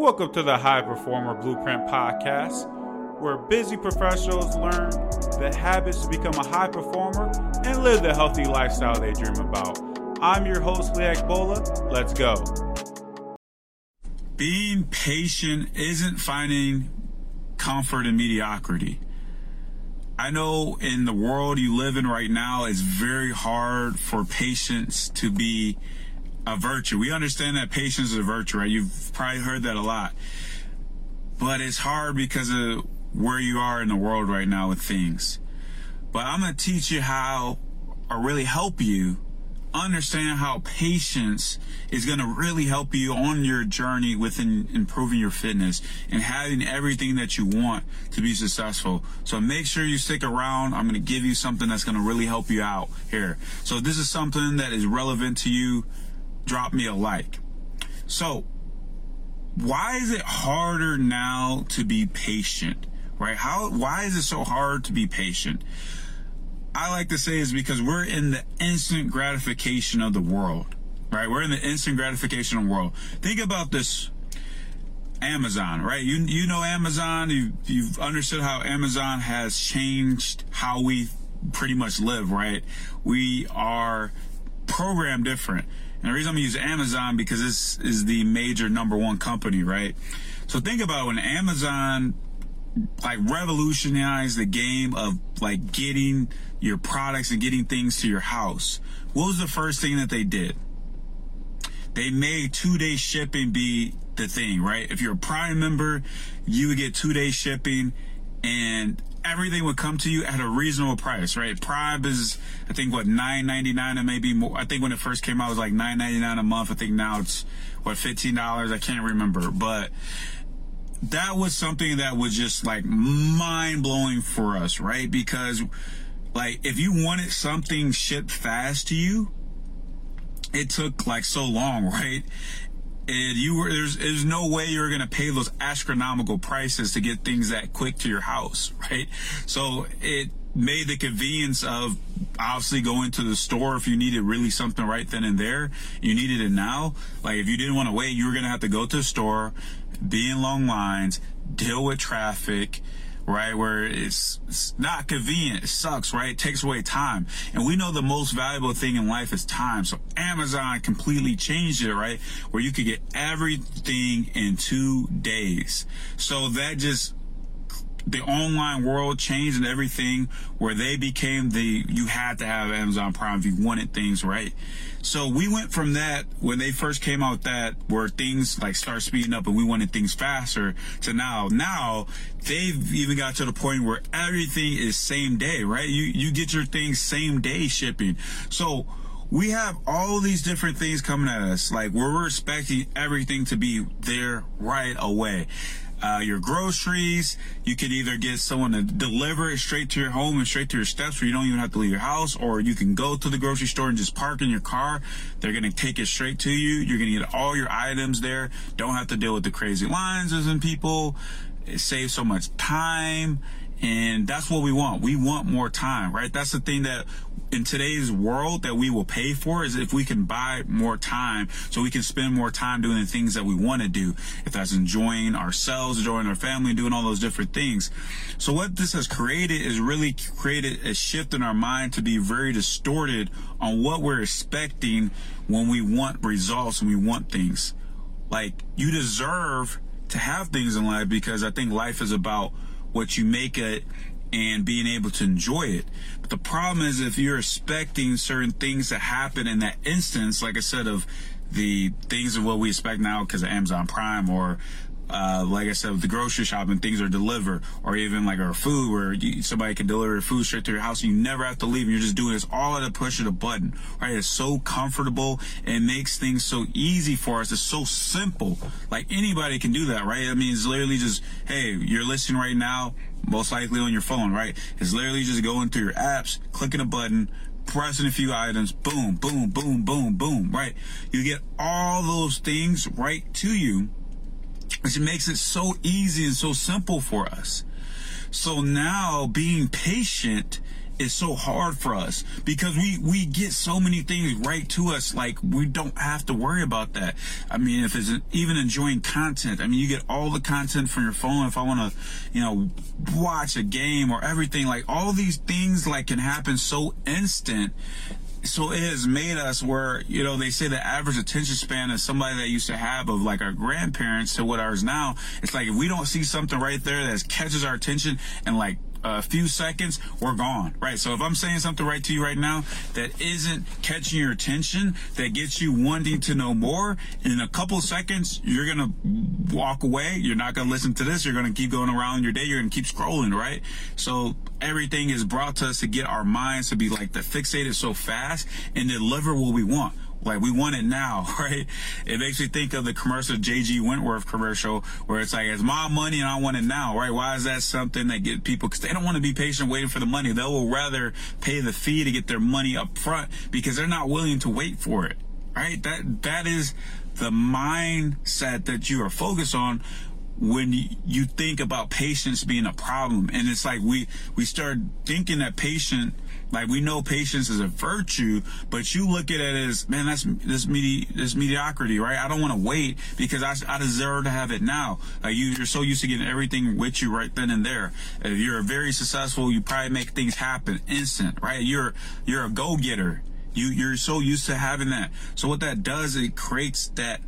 Welcome to the High Performer Blueprint Podcast, where busy professionals learn the habits to become a high performer and live the healthy lifestyle they dream about. I'm your host, Leak Bola. Let's go. Being patient isn't finding comfort in mediocrity. I know in the world you live in right now, it's very hard for patience to be a virtue. We understand that patience is a virtue, right? You've probably heard that a lot. But it's hard because of where you are in the world right now with things. But I'm going to teach you how, or really help you understand how patience is going to really help you on your journey within improving your fitness and having everything that you want to be successful. So make sure you stick around. I'm going to give you something that's going to really help you out here. So this is something that is relevant to you drop me a like. So, why is it harder now to be patient? Right? How why is it so hard to be patient? I like to say is because we're in the instant gratification of the world. Right? We're in the instant gratification of the world. Think about this Amazon, right? You you know Amazon, you you've understood how Amazon has changed how we pretty much live, right? We are programmed different. And the reason I'm gonna use Amazon because this is the major number one company, right? So think about when Amazon like revolutionized the game of like getting your products and getting things to your house. What was the first thing that they did? They made two day shipping be the thing, right? If you're a Prime member, you would get two day shipping and everything would come to you at a reasonable price, right? Prime is, I think, what nine ninety nine and maybe more. I think when it first came out, it was like nine ninety nine a month. I think now it's what fifteen dollars. I can't remember, but that was something that was just like mind blowing for us, right? Because like if you wanted something shipped fast to you, it took like so long, right? And you were there's there's no way you're gonna pay those astronomical prices to get things that quick to your house, right? So it made the convenience of obviously going to the store if you needed really something right then and there. You needed it now. Like if you didn't want to wait, you were gonna have to go to the store, be in long lines, deal with traffic, right? Where it's, it's not convenient. It sucks, right? It takes away time. And we know the most valuable thing in life is time. So Amazon completely changed it, right? Where you could get everything in two days. So that just the online world changed and everything where they became the you had to have Amazon Prime if you wanted things right. So we went from that when they first came out that where things like start speeding up and we wanted things faster to now. Now they've even got to the point where everything is same day, right? You you get your things same day shipping. So we have all these different things coming at us. Like we're expecting everything to be there right away uh, your groceries. You can either get someone to deliver it straight to your home and straight to your steps where you don't even have to leave your house, or you can go to the grocery store and just park in your car. They're going to take it straight to you. You're going to get all your items there. Don't have to deal with the crazy lines and people. It saves so much time. And that's what we want. We want more time, right? That's the thing that in today's world that we will pay for is if we can buy more time so we can spend more time doing the things that we want to do. If that's enjoying ourselves, enjoying our family, doing all those different things. So what this has created is really created a shift in our mind to be very distorted on what we're expecting when we want results and we want things. Like you deserve to have things in life because I think life is about what you make it and being able to enjoy it. But the problem is if you're expecting certain things to happen in that instance, like I said, of the things of what we expect now because of Amazon Prime or uh, like I said, with the grocery shopping, things are delivered, or even like our food, where you, somebody can deliver food straight to your house, and you never have to leave. And you're just doing this all at a push of a button, right? It's so comfortable. It makes things so easy for us. It's so simple. Like anybody can do that, right? I mean, it's literally just, hey, you're listening right now, most likely on your phone, right? It's literally just going through your apps, clicking a button, pressing a few items, boom, boom, boom, boom, boom, right? You get all those things right to you which makes it so easy and so simple for us. So now being patient is so hard for us. Because we we get so many things right to us like we don't have to worry about that. I mean if it's even enjoying content i mean you get all the content from your phone. If i want to you know watch a game or everything like all these things like can happen so instant so it has made us where you know they say the average attention span of somebody that used to have of like our grandparents to what ours now it's like if we don't see something right there that catches our attention and like a few seconds, we're gone, right? So if I'm saying something right to you right now that isn't catching your attention, that gets you wanting to know more, in a couple seconds, you're gonna walk away. You're not gonna listen to this. You're gonna keep going around your day. You're gonna keep scrolling, right? So everything is brought to us to get our minds to be like the fixated so fast and deliver what we want. Like we want it now, right? It makes me think of the commercial JG Wentworth commercial where it's like, it's my money and I want it now, right? Why is that something that get people, cause they don't want to be patient waiting for the money. They will rather pay the fee to get their money up front because they're not willing to wait for it, right? That, that is the mindset that you are focused on when you think about patience being a problem. And it's like we, we start thinking that patient, like we know patience is a virtue, but you look at it as, man, that's this medi- this mediocrity, right? I don't want to wait because I, I deserve to have it now. Like you, you're so used to getting everything with you right then and there. If you're very successful, you probably make things happen instant, right? You're, you're a go-getter. You, you're so used to having that. So what that does, it creates that,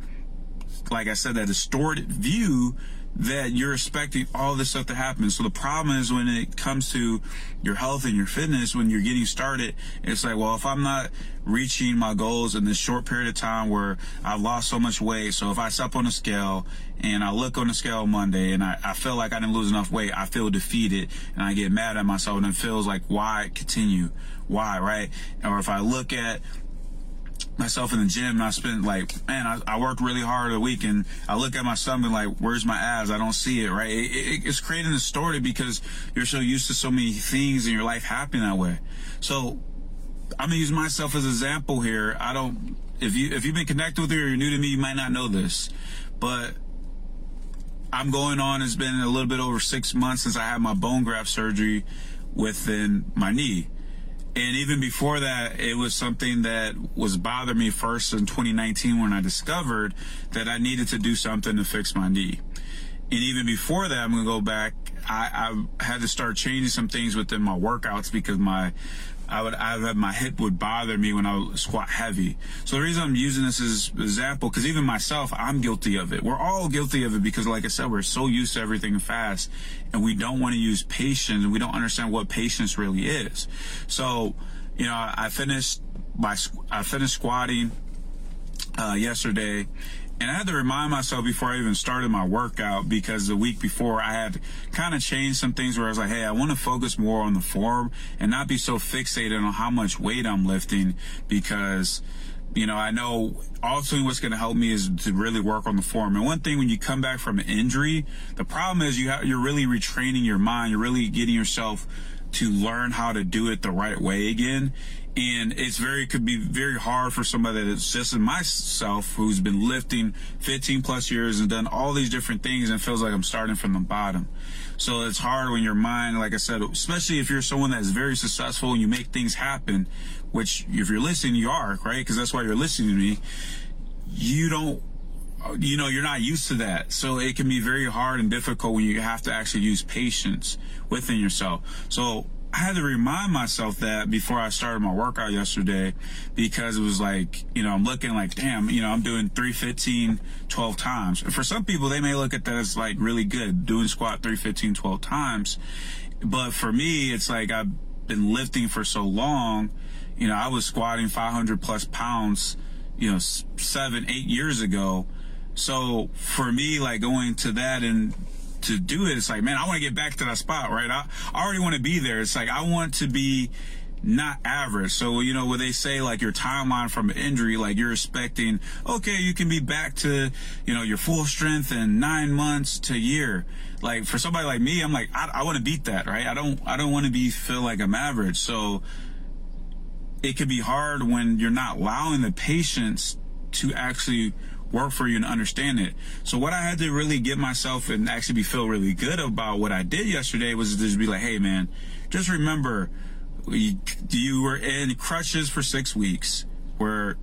like I said, that distorted view that you're expecting all this stuff to happen. So the problem is when it comes to your health and your fitness, when you're getting started, it's like, well, if I'm not reaching my goals in this short period of time where I've lost so much weight, so if I step on a scale and I look on the scale Monday and I, I feel like I didn't lose enough weight, I feel defeated and I get mad at myself and it feels like, why continue? Why, right? Or if I look at myself in the gym and I spent like, man, I, I worked really hard a week and I look at my stomach like, where's my abs? I don't see it, right? It, it, it's creating a story because you're so used to so many things in your life happening that way. So I'm gonna use myself as an example here. I don't, if you, if you've been connected with me or you're new to me, you might not know this, but I'm going on, it's been a little bit over six months since I had my bone graft surgery within my knee. And even before that, it was something that was bothering me first in 2019 when I discovered that I needed to do something to fix my knee. And even before that, I'm going to go back. I, I had to start changing some things within my workouts because my I would I my hip would bother me when I would squat heavy. So the reason I'm using this as example, because even myself, I'm guilty of it. We're all guilty of it because, like I said, we're so used to everything fast, and we don't want to use patience, and we don't understand what patience really is. So, you know, I finished my I finished squatting uh, yesterday, and I had to remind myself before I even started my workout because the week before I had kind of changed some things where I was like, hey, I want to focus more on the form and not be so fixated on how much weight I'm lifting because you know, I know ultimately what's going to help me is to really work on the form. And one thing when you come back from an injury, the problem is you have, you're really retraining your mind. You're really getting yourself to learn how to do it the right way again and it's very could be very hard for somebody that's just in myself who's been lifting 15 plus years and done all these different things and feels like I'm starting from the bottom. So it's hard when your mind, like I said, especially if you're someone that's very successful and you make things happen, which if you're listening, you are, right? Because that's why you're listening to me. You don't you know, you're not used to that. So it can be very hard and difficult when you have to actually use patience within yourself. So I had to remind myself that before I started my workout yesterday because it was like, you know, I'm looking like, damn, you know, I'm doing 315 12 times. For some people, they may look at that as like really good, doing squat 315 12 times. But for me, it's like I've been lifting for so long. You know, I was squatting 500 plus pounds, you know, seven, eight years ago. So for me, like going to that and to do it, it's like, man, I want to get back to that spot, right? I, I already want to be there. It's like, I want to be not average. So, you know, when they say like your timeline from injury, like you're expecting, okay, you can be back to, you know, your full strength in nine months to year. Like for somebody like me, I'm like, I, I want to beat that, right? I don't, I don't want to be, feel like I'm average. So it could be hard when you're not allowing the patience to actually work for you and understand it. So what I had to really get myself and actually be feel really good about what I did yesterday was just be like, hey man, just remember you, you were in crutches for six weeks where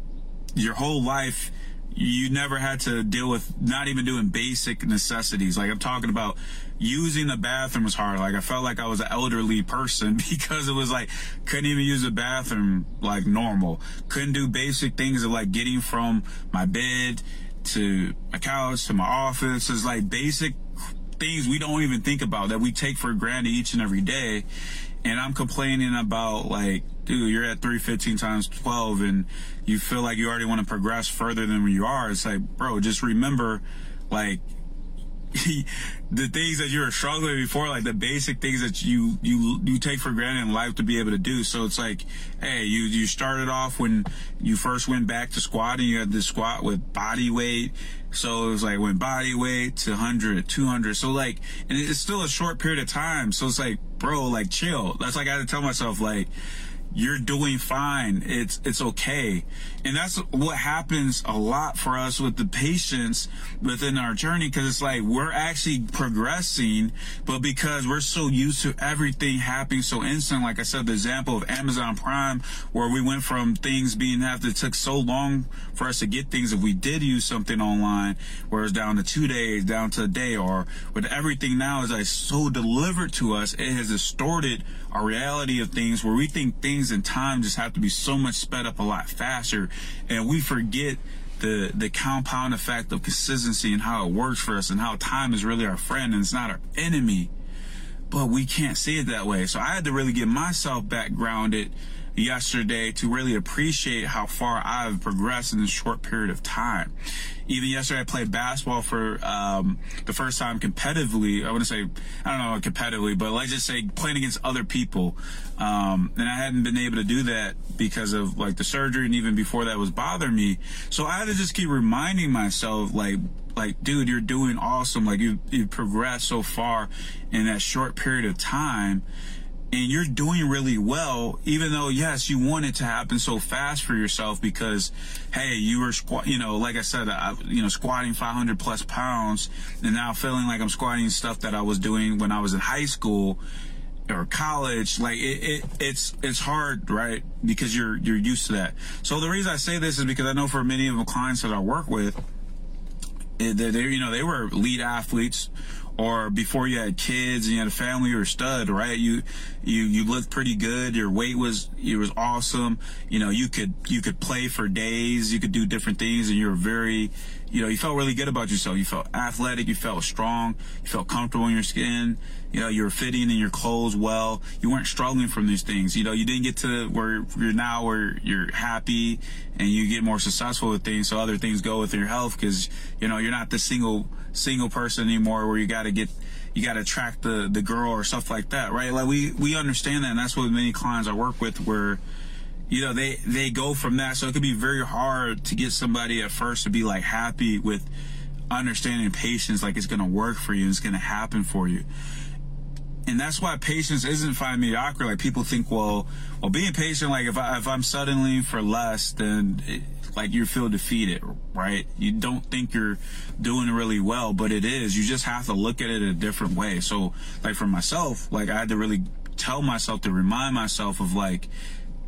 your whole life you never had to deal with not even doing basic necessities. Like I'm talking about using the bathroom was hard. Like I felt like I was an elderly person because it was like couldn't even use the bathroom like normal. Couldn't do basic things of like getting from my bed to my couch to my office. It's like basic things we don't even think about that we take for granted each and every day. And I'm complaining about like dude, you're at 315 times 12 and you feel like you already want to progress further than where you are. It's like, bro, just remember, like, the things that you were struggling before, like the basic things that you, you, you take for granted in life to be able to do. So it's like, hey, you, you started off when you first went back to squatting, you had to squat with body weight. So it was like when body weight to 100, 200. So like, and it's still a short period of time. So it's like, bro, like chill. That's like I had to tell myself, like, you're doing fine. It's, it's okay. And that's what happens a lot for us with the patience within our journey. Cause it's like we're actually progressing, but because we're so used to everything happening so instant, like I said, the example of Amazon Prime, where we went from things being after it took so long for us to get things. If we did use something online, whereas down to two days, down to a day, or with everything now is like so delivered to us, it has distorted our reality of things where we think things and time just have to be so much sped up a lot faster and we forget the the compound effect of consistency and how it works for us and how time is really our friend and it's not our enemy. But we can't see it that way. So i had to really get myself back grounded yesterday to really appreciate how far I've progressed in this short period of time. Even yesterday, I played basketball for um, the first time competitively. I wouldn't say, I don't know, competitively, but let's just say playing against other people. Um, and I hadn't been able to do that because of like the surgery and even before that was bothering me. So I had to just keep reminding myself, like, like, dude, you're doing awesome. Like you, you progressed so far in that short period of time and you're doing really well, even though yes, you want it to happen so fast for yourself because, hey, you were you know, like I said, I, you know, squatting 500 plus pounds, and now feeling like I'm squatting stuff that I was doing when I was in high school or college. Like it, it it's it's hard, right? Because you're you're used to that. So the reason I say this is because I know for many of the clients that I work with, eh, they, they you know they were elite athletes or before you had kids and you had a family, a stud, right? You, you, you looked pretty good. Your weight was, it was awesome. You know, you could, you could play for days. You could do different things and you were very, you know, you felt really good about yourself. You felt athletic. You felt strong. You felt comfortable in your skin. You know, you were fitting in your clothes well. You weren't struggling from these things. You know, you didn't get to where you're now where you're happy and you get more successful with things. So other things go with your health because, you know, you're not the single, single person anymore where you got to get, you got to attract the, the girl or stuff like that, right? Like we, we understand that. And that's what many clients I work with where, you know, they, they go from that. So it could be very hard to get somebody at first to be like happy with understanding patience, like it's to work for you it's to happen for you. And that's why patience isn't finding mediocrity. Like people think, well, well, being patient, like if I, if I'm suddenly for less, then it, like you feel defeated, right? You don't think you're doing really well, but it is. You just have to look at it a different way. So like for myself, like I had to really tell myself to remind myself of like,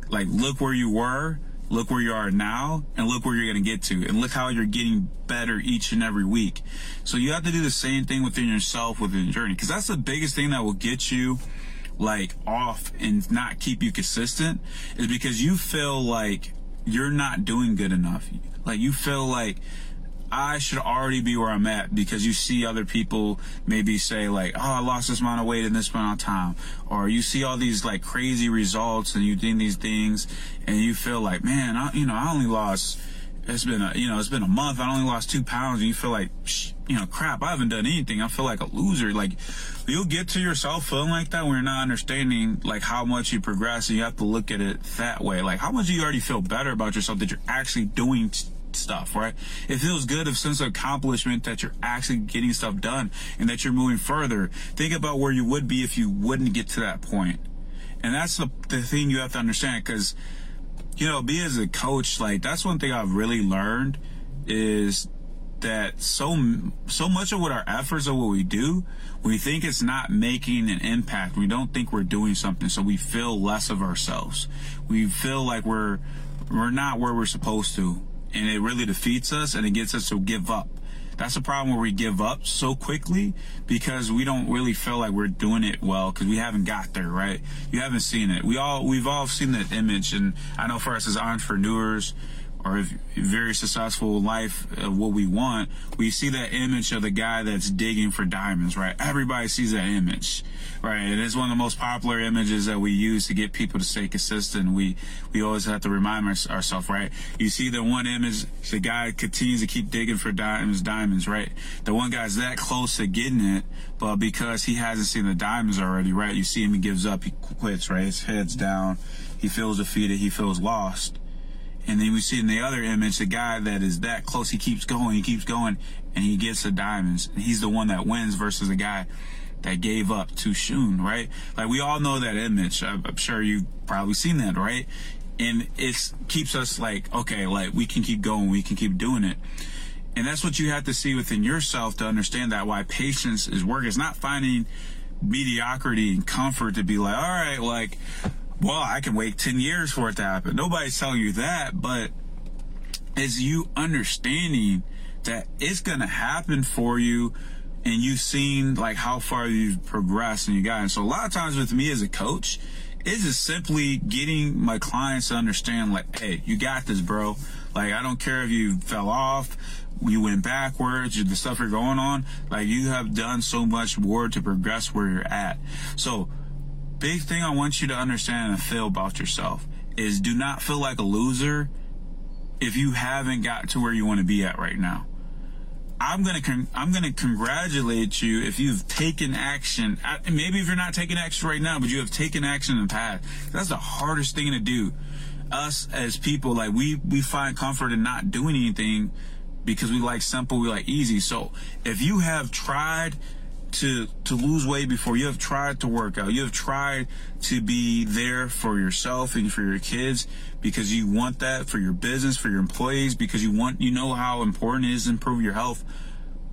like, look where you were, look where you are now, and look where you're going to get to. And look how you're getting better each and every week. So you have to do the same thing within yourself within your journey. Cause that's the biggest thing that will get you like off and not keep you consistent is because you feel like you're not doing good enough. Like you feel like I should already be where I'm at because you see other people maybe say like, oh, I lost this amount of weight in this amount of time. Or you see all these like crazy results and you do these things and you feel like, man, I, you know, I only lost, it's been a, you know, it's been a month. I only lost two pounds and you feel like, you know, crap, I haven't done anything. I feel like a loser. Like you'll get to yourself feeling like that when you're not understanding like how much you progress and you have to look at it that way. Like how much do you already feel better about yourself that you're actually doing stuff, right? It feels good, a sense of accomplishment that you're actually getting stuff done and that you're moving further. Think about where you would be if you wouldn't get to that point. And that's the, the thing you have to understand because, you know, be as a coach, like that's one thing I've really learned is that so so much of what our efforts of what we do, we think it's not making an impact. We don't think we're doing something, so we feel less of ourselves. We feel like we're we're not where we're supposed to, and it really defeats us and it gets us to give up. That's a problem where we give up so quickly because we don't really feel like we're doing it well because we haven't got there, right? You haven't seen it. We all we've all seen that image, and I know for us as entrepreneurs or very successful life of what we want, we see that image of the guy that's digging for diamonds, right? Everybody sees that image, right? And it's one of the most popular images that we use to get people to stay consistent. We, we always have to remind our, ourselves, right? You see the one image, the guy continues to keep digging for diamonds, diamonds, right? The one guy's that close to getting it, but because he hasn't seen the diamonds already, right? You see him, he gives up, he quits, right? His head's down. He feels defeated. He feels lost and then we see in the other image the guy that is that close. He keeps going, he keeps going, and he gets the diamonds. He's the one that wins versus the guy that gave up too soon, right? Like we all know that image. I'm sure you've probably seen that, right? And it keeps us like, okay, like we can keep going, we can keep doing it. And that's what you have to see within yourself to understand that why patience is work. It's not finding mediocrity and comfort to be like, all right, like well, I can wait 10 years for it to happen. Nobody's telling you that, but it's you understanding that it's going to happen for you and you've seen like how far you've progressed and you got. And so a lot of times with me as a coach, it's just simply getting my clients to understand like, hey, you got this, bro. Like, I don't care if you fell off, you went backwards, the stuff you're going on. Like, you have done so much more to progress where you're at. So, big thing I want you to understand and feel about yourself is do not feel like a loser if you haven't got to where you want to be at right now. I'm gonna con- I'm gonna congratulate you if you've taken action. Maybe if you're not taking action right now, but you have taken action in the past. That's the hardest thing to do. Us as people, like we we find comfort in not doing anything because we like simple, we like easy. So if you have tried to to lose weight before. You have tried to work out. You have tried to be there for yourself and for your kids because you want that for your business for your employees because you want you know how important it is to improve your health.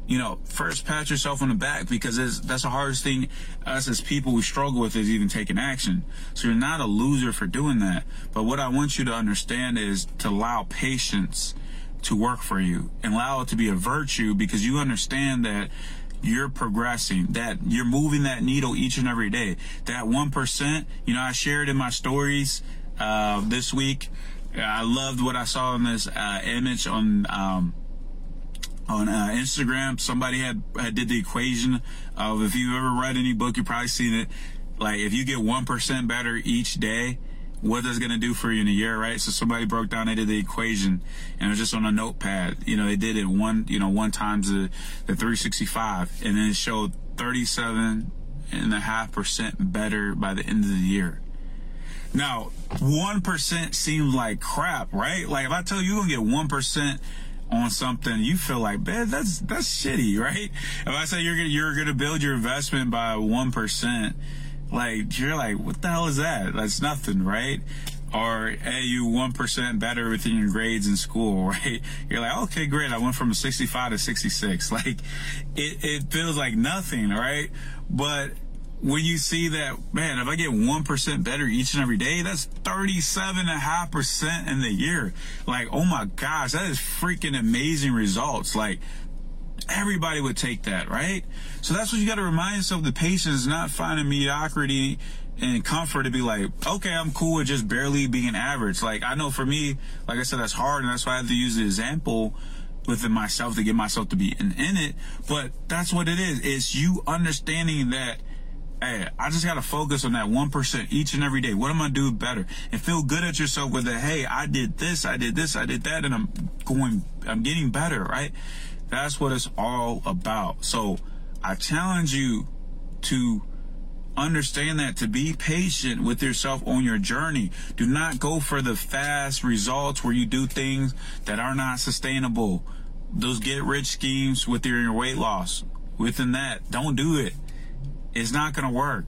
You know first pat yourself on the back because that's the hardest thing us as people we struggle with is even taking action. So you're not a loser for doing that. But what i want you to understand is to allow patience to work for you and allow it to be a virtue because you understand that you're progressing, that you're moving that needle each and every day. That 1%, you know, I shared in my stories, uh, this week. I loved what I saw in this, uh, image on, um, on uh, Instagram. Somebody had, had did the equation of if you've ever read any book, you've probably seen it. Like if you get 1% better each day, what that's going to do for you in a year, right? So somebody broke down, did the equation and it was just on a notepad. You know, they did it one, you know, one times the, the 365 and then it showed 37 and a half percent better by the end of the year. Now, 1% seems like crap, right? Like if I tell you you're going to get 1% on something, you feel like, man, that's, that's shitty, right? If I say you're you're going to build your investment by 1%, like you're like, what the hell is that? That's nothing, right? Or hey, you one percent better within your grades in school, right? You're like, okay, great. I went from a 65 to 66. Like, it it feels like nothing, right? But when you see that, man, if I get 1% better each and every day, that's 37.5% in the year. Like, oh my gosh, that is freaking amazing results. Like, everybody would take that, right? So that's what you got to remind yourself. The patience, not finding mediocrity and comfort to be like, okay, I'm cool with just barely being average. Like I know for me, like I said, that's hard, and that's why I have to use the example within myself to get myself to be in, in it. But that's what it is. It's you understanding that. Hey, I just gotta focus on that 1% each and every day. What am I doing better? And feel good at yourself with that, hey, I did this, I did this, I did that, and I'm going, I'm getting better, right? That's what it's all about. So I challenge you to understand that to be patient with yourself on your journey. Do not go for the fast results where you do things that are not sustainable. Those get rich schemes with your weight loss. Within that, don't do it. It's not going to work.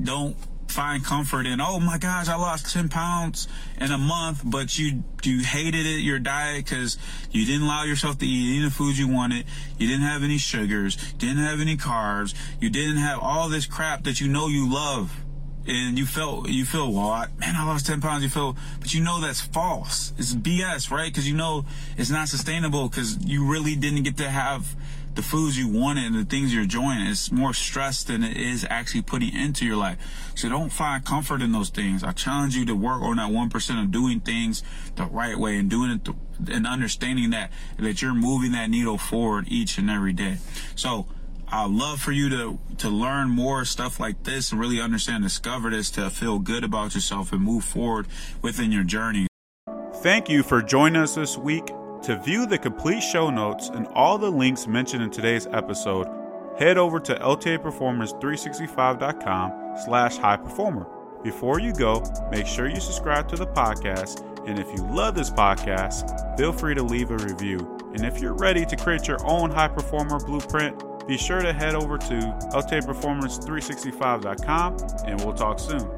Don't find comfort in, oh my gosh, I lost 10 pounds in a month, but you, you hated it, your diet, because you didn't allow yourself to eat any foods you wanted. You didn't have any sugars, didn't have any carbs. You didn't have all this crap that you know you love. And you felt you feel well man i lost 10 pounds. You feel but you know that's false. It's bs right? Because you know it's not sustainable because you really didn't get to have the foods you wanted and the things you're enjoying it's more stress than it is actually putting into your life so don't find comfort in those things i challenge you to work on that 1% of doing things the right way and doing it th- and understanding that that you're moving that needle forward each and every day so I'd love for you to to learn more stuff like this and really understand, discover this to feel good about yourself and move forward within your journey. Thank you for joining us this week. To view the complete show notes and all the links mentioned in today's episode, head over to ltaperformance365.com slash high performer. Before you go, make sure you subscribe to the podcast. And if you love this podcast, feel free to leave a review. And if you're ready to create your own high performer blueprint, be sure to head over to ltaperformance365.com and we'll talk soon.